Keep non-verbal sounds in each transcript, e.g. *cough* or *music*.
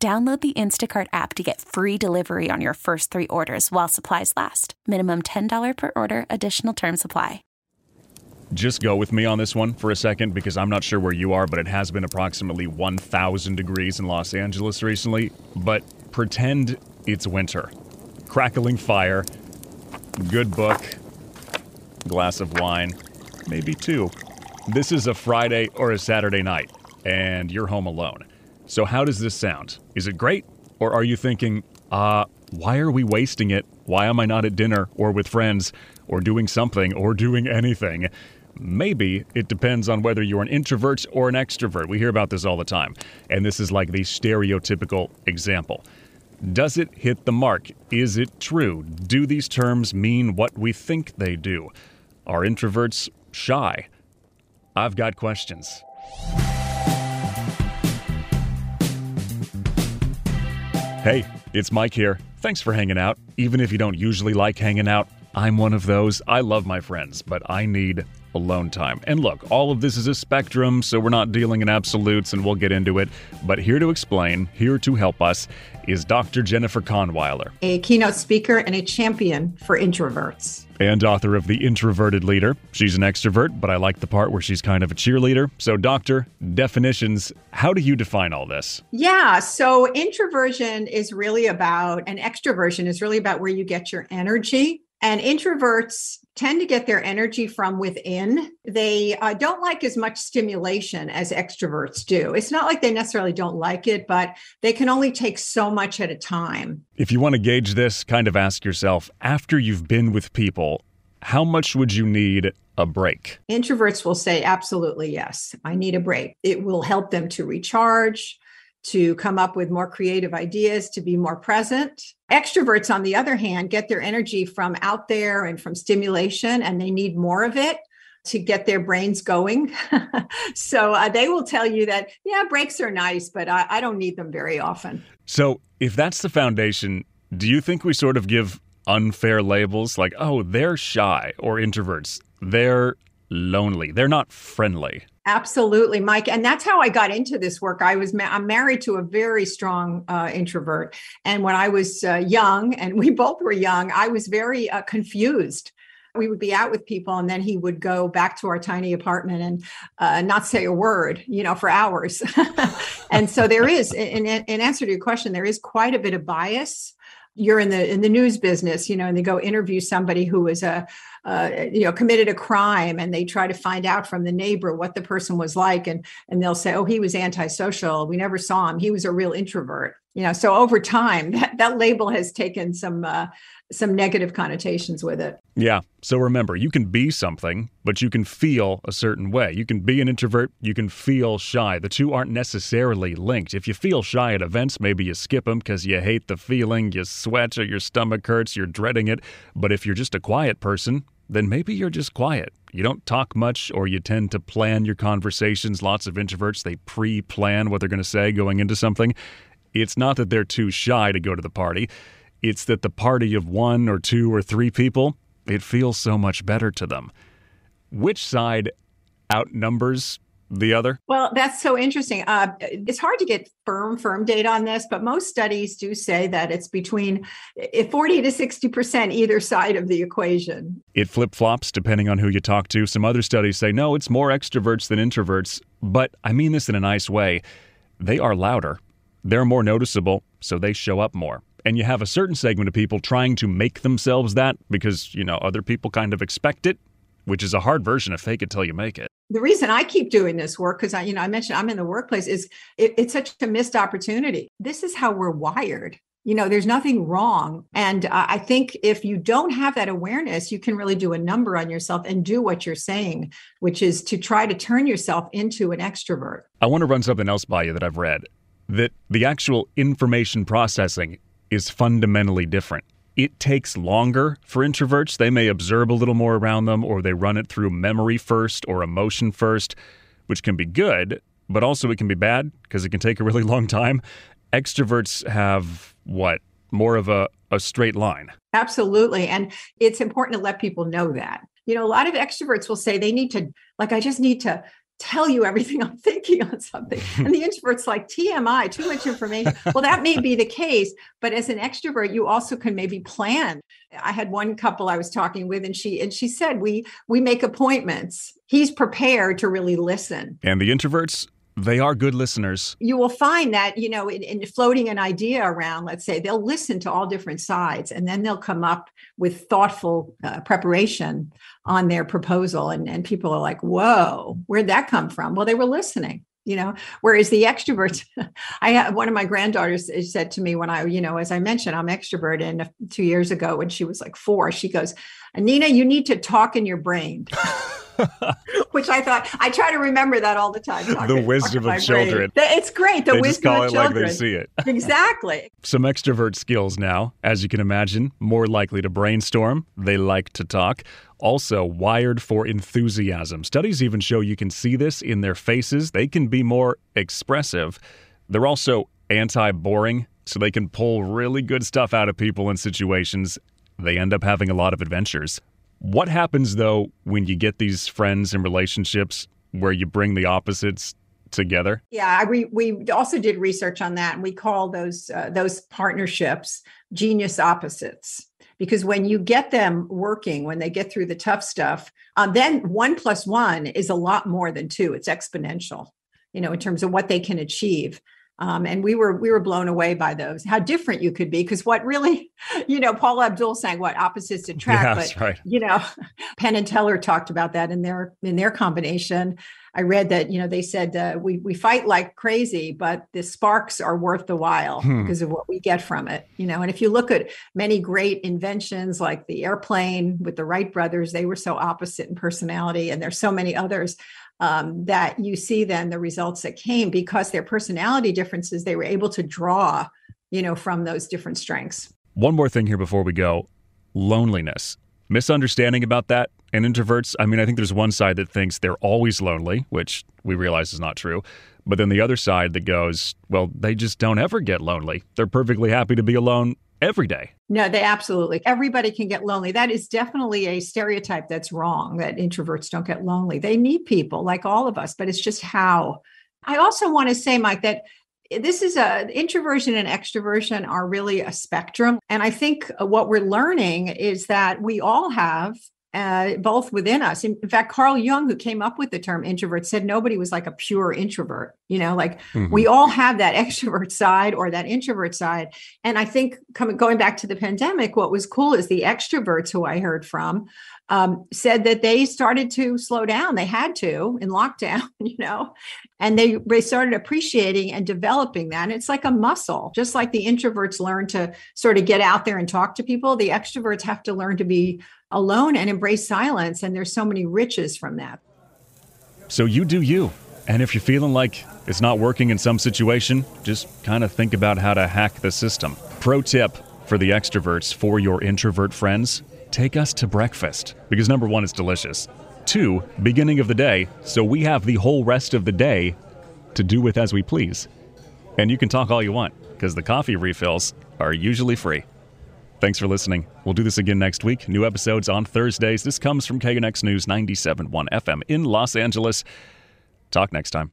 Download the Instacart app to get free delivery on your first three orders while supplies last. Minimum $10 per order, additional term supply. Just go with me on this one for a second because I'm not sure where you are, but it has been approximately 1,000 degrees in Los Angeles recently. But pretend it's winter. Crackling fire, good book, glass of wine, maybe two. This is a Friday or a Saturday night, and you're home alone. So, how does this sound? Is it great? Or are you thinking, uh, why are we wasting it? Why am I not at dinner or with friends or doing something or doing anything? Maybe it depends on whether you're an introvert or an extrovert. We hear about this all the time. And this is like the stereotypical example. Does it hit the mark? Is it true? Do these terms mean what we think they do? Are introverts shy? I've got questions. Hey, it's Mike here. Thanks for hanging out. Even if you don't usually like hanging out, I'm one of those. I love my friends, but I need alone time. And look, all of this is a spectrum, so we're not dealing in absolutes and we'll get into it. But here to explain, here to help us, is Dr. Jennifer Kahnweiler, a keynote speaker and a champion for introverts. And author of The Introverted Leader. She's an extrovert, but I like the part where she's kind of a cheerleader. So, doctor, definitions, how do you define all this? Yeah, so introversion is really about, and extroversion is really about where you get your energy. And introverts tend to get their energy from within. They uh, don't like as much stimulation as extroverts do. It's not like they necessarily don't like it, but they can only take so much at a time. If you want to gauge this, kind of ask yourself after you've been with people, how much would you need a break? Introverts will say, absolutely, yes, I need a break. It will help them to recharge to come up with more creative ideas, to be more present. Extroverts, on the other hand, get their energy from out there and from stimulation, and they need more of it to get their brains going. *laughs* so uh, they will tell you that, yeah, breaks are nice, but I, I don't need them very often. So if that's the foundation, do you think we sort of give unfair labels like, oh, they're shy or introverts? They're lonely. They're not friendly. Absolutely, Mike, and that's how I got into this work. I was ma- I'm married to a very strong uh, introvert, and when I was uh, young, and we *laughs* both were young, I was very uh, confused. We would be out with people, and then he would go back to our tiny apartment and uh, not say a word, you know, for hours. *laughs* and so there is, in, in answer to your question, there is quite a bit of bias you're in the in the news business you know and they go interview somebody who is a uh, you know committed a crime and they try to find out from the neighbor what the person was like and and they'll say oh he was antisocial. We never saw him. He was a real introvert you know so over time *laughs* that, that label has taken some uh, some negative connotations with it yeah so remember you can be something but you can feel a certain way you can be an introvert you can feel shy the two aren't necessarily linked if you feel shy at events maybe you skip them because you hate the feeling you sweat or your stomach hurts you're dreading it but if you're just a quiet person then maybe you're just quiet. You don't talk much, or you tend to plan your conversations. Lots of introverts, they pre plan what they're going to say going into something. It's not that they're too shy to go to the party, it's that the party of one or two or three people, it feels so much better to them. Which side outnumbers the other? Well, that's so interesting. Uh, it's hard to get firm, firm data on this, but most studies do say that it's between 40 to 60% either side of the equation. It flip flops depending on who you talk to. Some other studies say, no, it's more extroverts than introverts. But I mean this in a nice way. They are louder, they're more noticeable, so they show up more. And you have a certain segment of people trying to make themselves that because, you know, other people kind of expect it, which is a hard version of fake it till you make it the reason I keep doing this work, because I, you know, I mentioned I'm in the workplace, is it, it's such a missed opportunity. This is how we're wired. You know, there's nothing wrong. And uh, I think if you don't have that awareness, you can really do a number on yourself and do what you're saying, which is to try to turn yourself into an extrovert. I want to run something else by you that I've read. That the actual information processing is fundamentally different. It takes longer for introverts. They may observe a little more around them, or they run it through memory first or emotion first, which can be good, but also it can be bad because it can take a really *laughs* long time. Extroverts have what? More of a, a straight line. Absolutely. And it's important to let people know that. You know, a lot of extroverts will say they need to, like, I just need to tell you everything *laughs* I'm thinking on something. And the introvert's like TMI, too much information. Well, that may be the case, but as an extrovert, you also can maybe plan. I had one couple I was talking with and she and she said we we make appointments. He's prepared to really listen. And the introverts they are good listeners. You will find that, you know, in, in, floating an idea around, let's say, they'll listen to all different sides and then they'll come up with thoughtful uh, preparation on their proposal. And, and people are like, whoa, where'd that come from? Well, they were listening you know whereas the extroverts *laughs* i have one of my granddaughters said to me when i you know as i mentioned i'm extrovert and two years ago when she was like four she goes nina you need to talk in your brain *laughs* *laughs* which I thought I try to remember that all the time. the wisdom of children. Brain. It's great. The they wisdom call of it children. Like they see it. *laughs* exactly. Some extrovert skills now, as you can imagine, more likely to brainstorm. They like to talk. Also, wired for enthusiasm. Studies even show you can see this in their faces. They can be more expressive. They're also anti boring, so they can pull really good stuff out of people in situations. They end up having a lot of adventures. What happens though when you get these friends and relationships where you bring the opposites together? Yeah, we we also did research on that, and we call those uh, those partnerships genius opposites because when you get them working, when they get through the tough stuff, um, then one plus one is a lot more than two. It's exponential, you know, in terms of what they can achieve. Um, and we were we were blown away by those how different you could be because what really *laughs* you know Paula Abdul sang what opposites *laughs* attract yeah, but right. you know *laughs* penn and teller talked about that in their in their combination i read that you know they said uh, we we fight like crazy but the sparks are worth the while hmm. because of what we get from it you know? And if you look at many great inventions like the airplane with the wright brothers they were so opposite in personality and there's so many others um, that you see then the results that came because their personality differences they were able to draw you know from those different strengths. One more thing here before we go. Loneliness misunderstanding about that and introverts i mean i think there's one side that thinks they're always lonely which we realize is not true but then the other side that goes well they just don't ever get lonely they're perfectly happy to be alone every day. No, they absolutely. Everybody can get lonely. That is definitely a stereotype that's wrong that introverts don't get lonely. They need people like all of us, but it's just how. I also want to say, Mike, that this is a introversion and extroversion are really a spectrum. And I think what we're learning is that we all have uh, both within us. In, in, fact, Carl Jung, who came up with the term introvert, said nobody was like a pure introvert. You know, like mm-hmm. we all have that *laughs* extrovert side or that introvert side. And I think coming going back to the pandemic, what was cool is the extroverts who I heard from um, said that they started to slow down. They had to in *laughs* lockdown, you know, and they they started appreciating and developing that. And it's like a muscle, just like the introverts learn to sort of get out there and talk to people. The extroverts have to learn to be alone and embrace silence. And there's so many riches from that. So you do you. And if you're feeling like it's not working in some situation, just kind of think about how to hack the system. Pro tip for the extroverts for your introvert friends take us to breakfast. Because number one, it's delicious. Two, beginning of the day, so we have the whole rest of the day to do with as we please. And you can talk all you want, because the coffee refills are usually free. Thanks for listening. We'll do this again next week. New episodes on Thursdays. This comes from KNX News 97.1 FM in Los Angeles. Talk next time.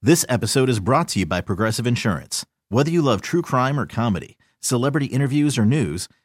This episode is brought to you by Progressive Insurance. Whether you love true crime or comedy, celebrity interviews or news,